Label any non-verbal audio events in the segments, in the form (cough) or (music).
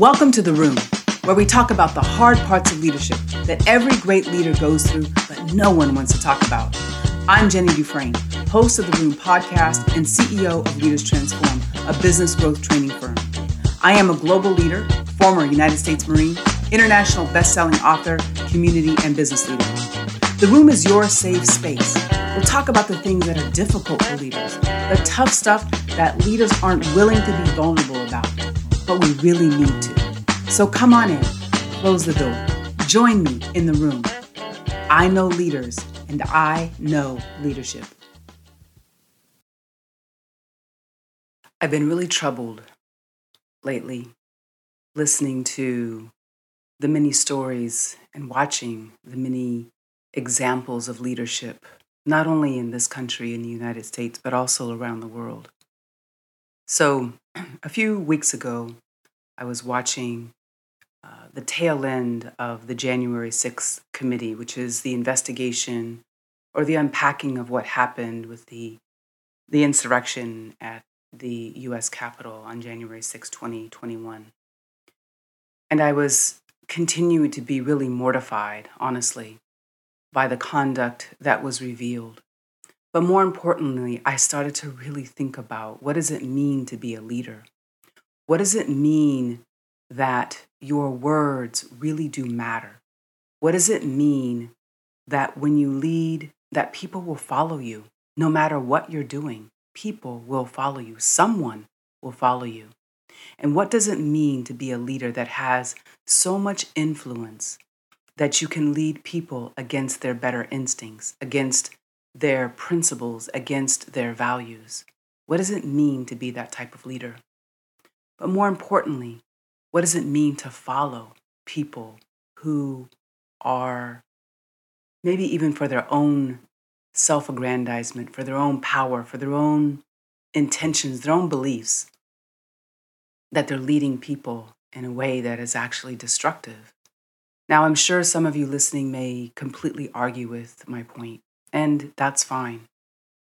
Welcome to The Room, where we talk about the hard parts of leadership that every great leader goes through, but no one wants to talk about. I'm Jenny DuFresne, host of The Room podcast and CEO of Leaders Transform, a business growth training firm. I am a global leader, former United States Marine, international best-selling author, community and business leader. The Room is your safe space. We'll talk about the things that are difficult for leaders, the tough stuff that leaders aren't willing to be vulnerable about, but we really need to. So come on in, close the door, join me in the room. I know leaders, and I know leadership. I've been really troubled lately listening to the many stories and watching the many examples of leadership, not only in this country, in the United States, but also around the world. So, (clears throat) a few weeks ago, I was watching uh, the tail end of the January 6th committee, which is the investigation or the unpacking of what happened with the, the insurrection at the US Capitol on January 6, 2021. And I was continuing to be really mortified, honestly, by the conduct that was revealed. But more importantly, I started to really think about what does it mean to be a leader? What does it mean that your words really do matter? What does it mean that when you lead, that people will follow you no matter what you're doing? People will follow you. Someone will follow you. And what does it mean to be a leader that has so much influence that you can lead people against their better instincts, against their principles, against their values? What does it mean to be that type of leader? But more importantly, what does it mean to follow people who are maybe even for their own self aggrandizement, for their own power, for their own intentions, their own beliefs, that they're leading people in a way that is actually destructive. Now, I'm sure some of you listening may completely argue with my point, and that's fine.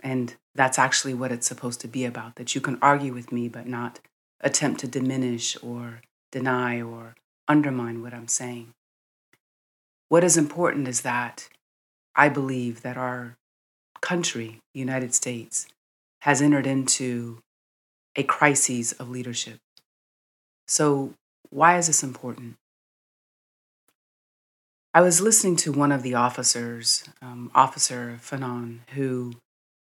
And that's actually what it's supposed to be about that you can argue with me, but not attempt to diminish or deny or undermine what I'm saying. What is important is that I believe that our country, the United States, has entered into a crisis of leadership. So, why is this important? I was listening to one of the officers, um, Officer Fanone, who,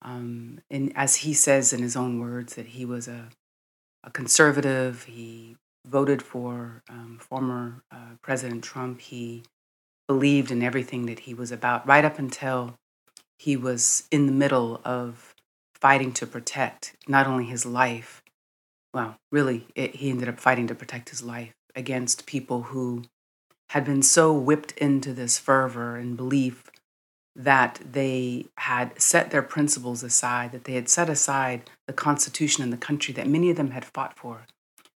um, in, as he says in his own words, that he was a, a conservative. He voted for um, former uh, President Trump. He believed in everything that he was about, right up until he was in the middle of fighting to protect not only his life, well, really, it, he ended up fighting to protect his life against people who had been so whipped into this fervor and belief that they had set their principles aside, that they had set aside the Constitution and the country that many of them had fought for.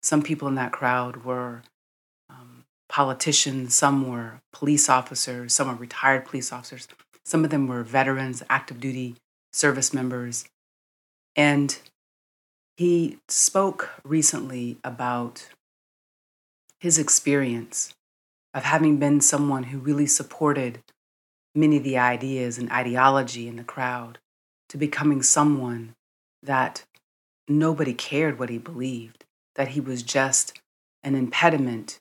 Some people in that crowd were um, politicians, some were police officers, some were retired police officers, some of them were veterans, active duty service members. And he spoke recently about his experience of having been someone who really supported many of the ideas and ideology in the crowd to becoming someone that nobody cared what he believed, that he was just an impediment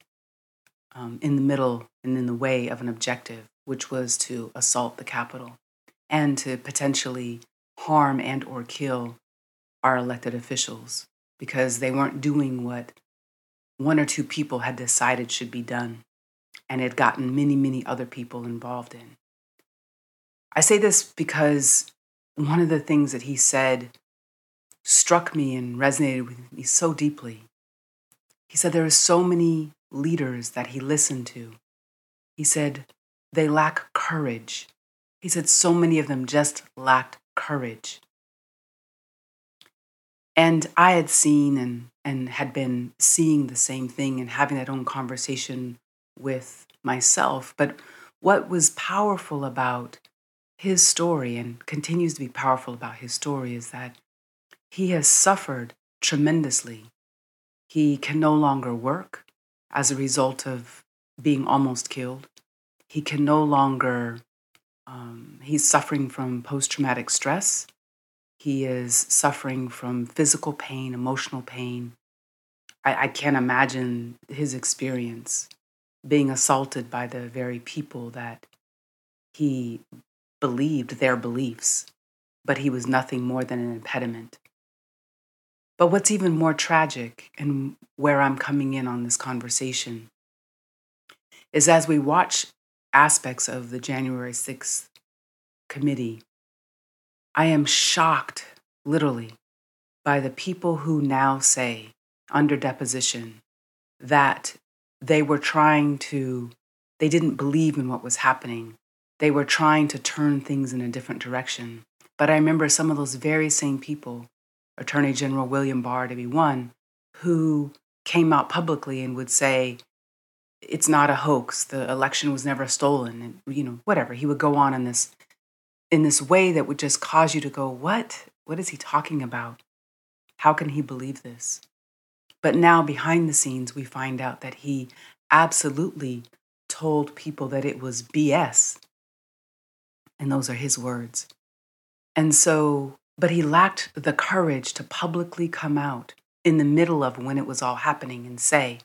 um, in the middle and in the way of an objective, which was to assault the Capitol and to potentially harm and or kill our elected officials because they weren't doing what one or two people had decided should be done and had gotten many, many other people involved in. I say this because one of the things that he said struck me and resonated with me so deeply. He said there are so many leaders that he listened to. He said they lack courage. He said so many of them just lacked courage. And I had seen and, and had been seeing the same thing and having that own conversation with myself. But what was powerful about his story and continues to be powerful about his story is that he has suffered tremendously. He can no longer work. as a result of being almost killed. He can no longer, um, he's suffering from post traumatic stress. He is suffering from physical pain, emotional pain. I, I can't imagine his experience being assaulted by the very people that he believed their beliefs, but he was nothing more than an impediment. But what's even more tragic, and where I'm coming in on this conversation, is as we watch aspects of the January 6th committee, I am shocked, literally, by the people who now say, under deposition, that they were trying to, they didn't believe in what was happening. They were trying to turn things in a different direction. But I remember some of those very same people, Attorney General William Barr to be one, who came out publicly and would say, it's not a hoax. The election was never stolen, and you know, whatever. He would go on in this in this way that would just cause you to go, "What? What is he talking about? How can he believe this?" But now, behind the scenes, we find out that he absolutely told people that it was BS. And those are his words. And so, but he lacked the courage to publicly come out in the middle of when it was all happening and say,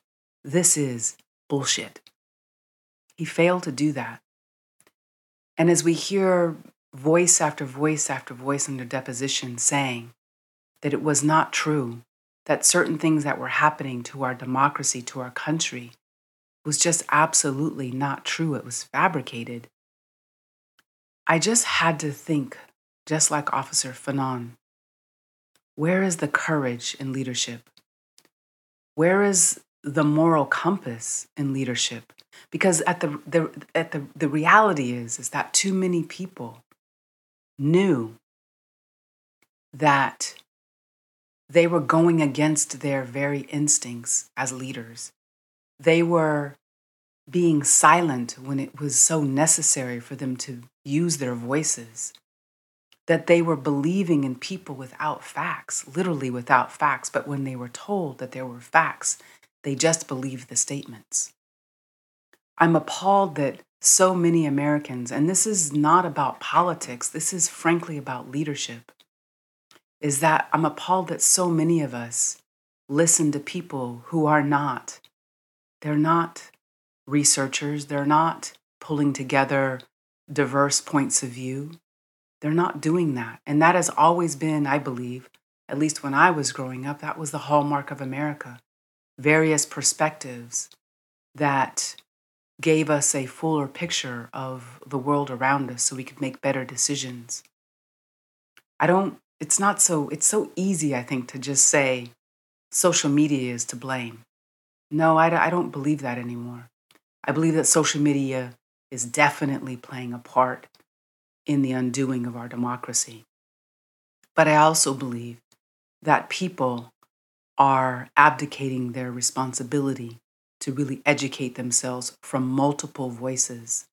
This is bullshit. He failed to do that. And as we hear voice after voice after voice under deposition saying that it was not true, that certain things that were happening to our democracy, to our country, was just absolutely not true. It was fabricated. I just had to think, just like Officer Fanone, where is the courage in leadership? Where is the moral compass in leadership because at the, the at the the reality is is that too many people knew that they were going against their very instincts as leaders they were being silent when it was so necessary for them to use their voices that they were believing in people without facts literally without facts but when they were told that there were facts they just believed the statements. I'm appalled that so many Americans, and this is not about politics, this is frankly about leadership, is that I'm appalled that so many of us listen to people who are not. They're not researchers, they're not pulling together diverse points of view. They're not doing that. And that has always been, I believe, at least when I was growing up, that was the hallmark of America various perspectives that gave us a fuller picture of the world around us so we could make better decisions. I don't, it's not so, it's so easy, I think, to just say social media is to blame. No, I, I don't believe that anymore. I believe that social media is definitely playing a part in the undoing of our democracy. But I also believe that people are abdicating their responsibility to really educate themselves from multiple voices.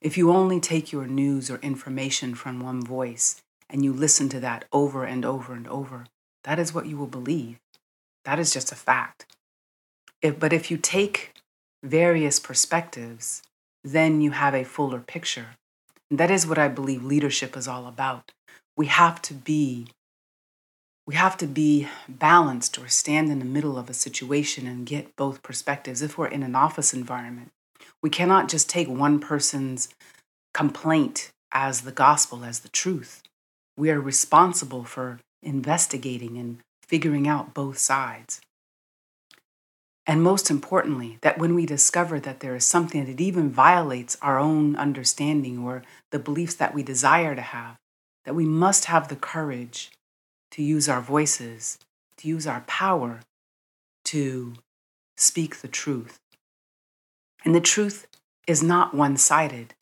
If you only take your news or information from one voice and you listen to that over and over and over, that is what you will believe. That is just a fact. If, but if you take various perspectives, then you have a fuller picture. And that is what I believe leadership is all about. We have to be we have to be balanced or stand in the middle of a situation and get both perspectives if we're in an office environment. We cannot just take one person's complaint as the gospel, as the truth. We are responsible for investigating and figuring out both sides. And most importantly, that when we discover that there is something that even violates our own understanding or the beliefs that we desire to have, that we must have the courage to use our voices, to use our power to speak the truth. And the truth is not one sided.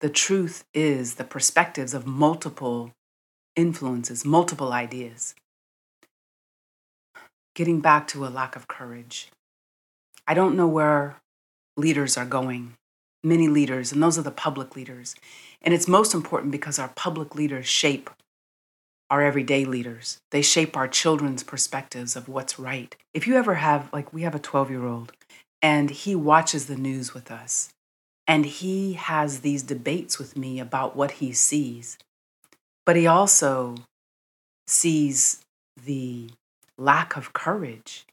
The truth is the perspectives of multiple influences, multiple ideas. Getting back to a lack of courage. I don't know where leaders are going, many leaders, and those are the public leaders. And it's most important because our public leaders shape our everyday leaders. They shape our children's perspectives of what's right. If you ever have, like, we have a 12 year old, and he watches the news with us. And he has these debates with me about what he sees. But he also sees the lack of courage.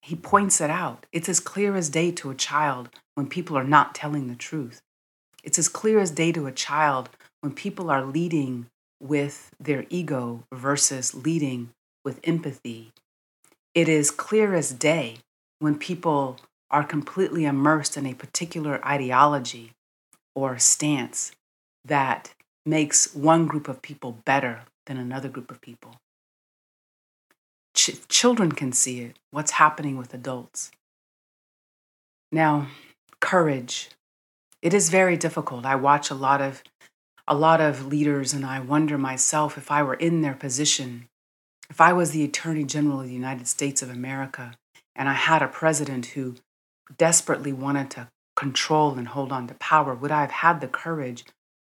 He points it out. It's as clear as day to a child when people are not telling the truth. It's as clear as day to a child when people are leading with their ego versus leading with empathy. It is clear as day when people are completely immersed in a particular ideology or stance that makes one group of people better than another group of people. Ch- children can see it, what's happening with adults. Now, courage. It is very difficult. I watch a lot of a lot of leaders and I wonder myself if I were in their position, if I was the Attorney General of the United States of America and I had a president who desperately wanted to control and hold on to power, would I have had the courage,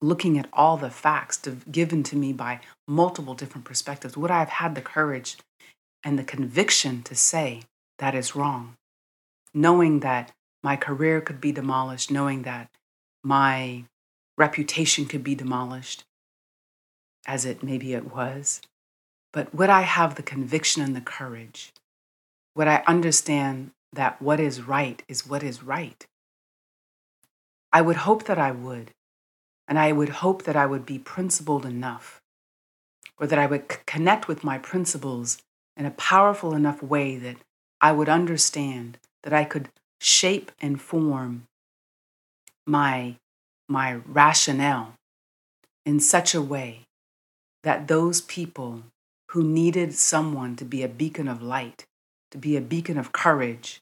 looking at all the facts to, given to me by multiple different perspectives, would I have had the courage and the conviction to say that is wrong? Knowing that my career could be demolished, knowing that my reputation could be demolished, as it maybe it was. But would I have the conviction and the courage? Would I understand that what is right is what is right? I would hope that I would. And I would hope that I would be principled enough, or that I would c- connect with my principles in a powerful enough way that I would understand that I could shape and form my my rationale in such a way that those people who needed someone to be a beacon of light, to be a beacon of courage,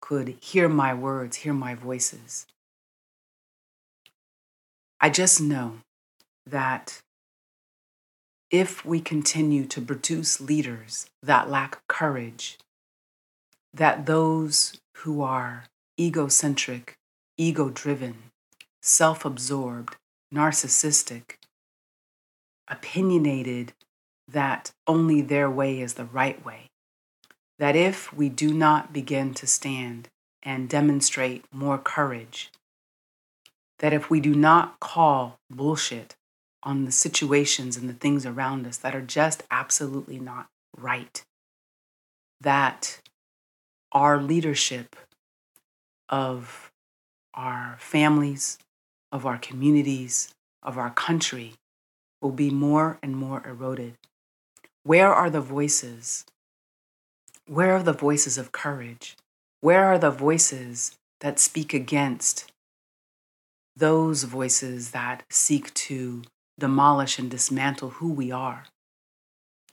could hear my words, hear my voices. I just know that if we continue to produce leaders that lack courage, that those who are egocentric, ego driven, self absorbed, narcissistic, opinionated that only their way is the right way. That if we do not begin to stand and demonstrate more courage, that if we do not call bullshit on the situations and the things around us that are just absolutely not right, that our leadership of our families, of our communities, of our country will be more and more eroded. Where are the voices? Where are the voices of courage? Where are the voices that speak against those voices that seek to demolish and dismantle who we are?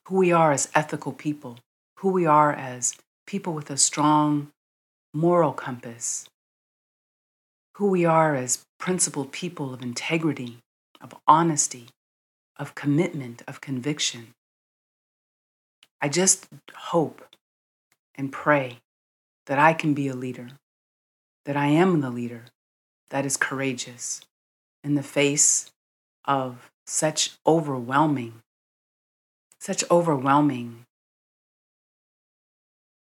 Who we are as ethical people, who we are as people with a strong moral compass, who we are as principled people of integrity, of honesty, of commitment, of conviction. I just hope and pray that I can be a leader, that I am the leader that is courageous in the face of such overwhelming, such overwhelming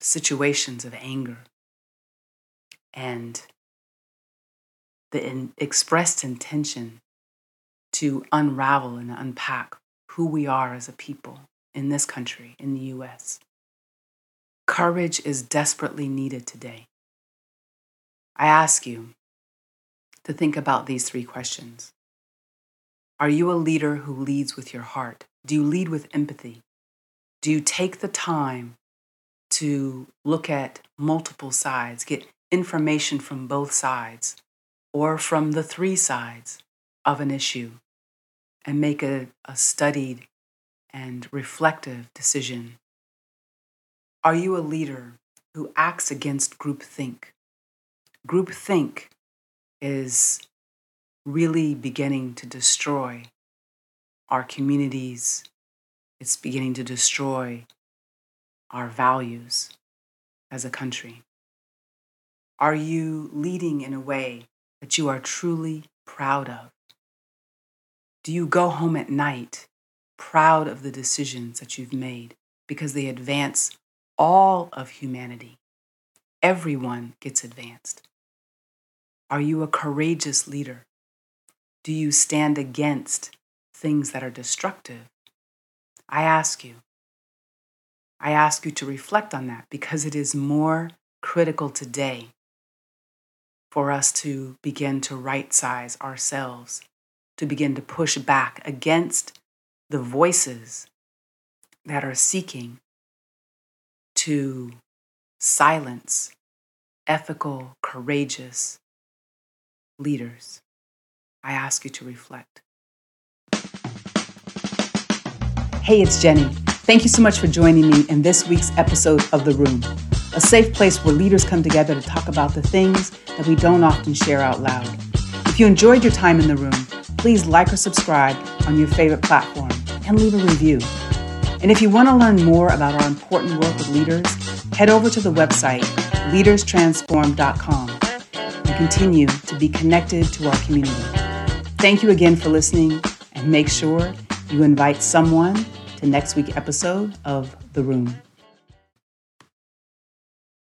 situations of anger and the in expressed intention to unravel and unpack who we are as a people in this country, in the US. Courage is desperately needed today. I ask you to think about these three questions. Are you a leader who leads with your heart? Do you lead with empathy? Do you take the time to look at multiple sides, get information from both sides, or from the three sides of an issue and make a, a studied and reflective decision? Are you a leader who acts against groupthink? Groupthink is really beginning to destroy our communities. It's beginning to destroy our values as a country. Are you leading in a way that you are truly proud of? Do you go home at night proud of the decisions that you've made because they advance all of humanity? everyone gets advanced? Are you a courageous leader? Do you stand against things that are destructive? I ask you. I ask you to reflect on that because it is more critical today for us to begin to right size ourselves, to begin to push back against the voices that are seeking to silence ethical, courageous leaders. I ask you to reflect. Hey, it's Jenny. Thank you so much for joining me in this week's episode of The Room, a safe place where leaders come together to talk about the things that we don't often share out loud. If you enjoyed your time in the room, please like or subscribe on your favorite platform and leave a review. And if you want to learn more about our important work with leaders, head over to the website leaderstransform.com and continue to be connected to our community. Thank you again for listening and make sure you invite someone to next week's episode of The Room.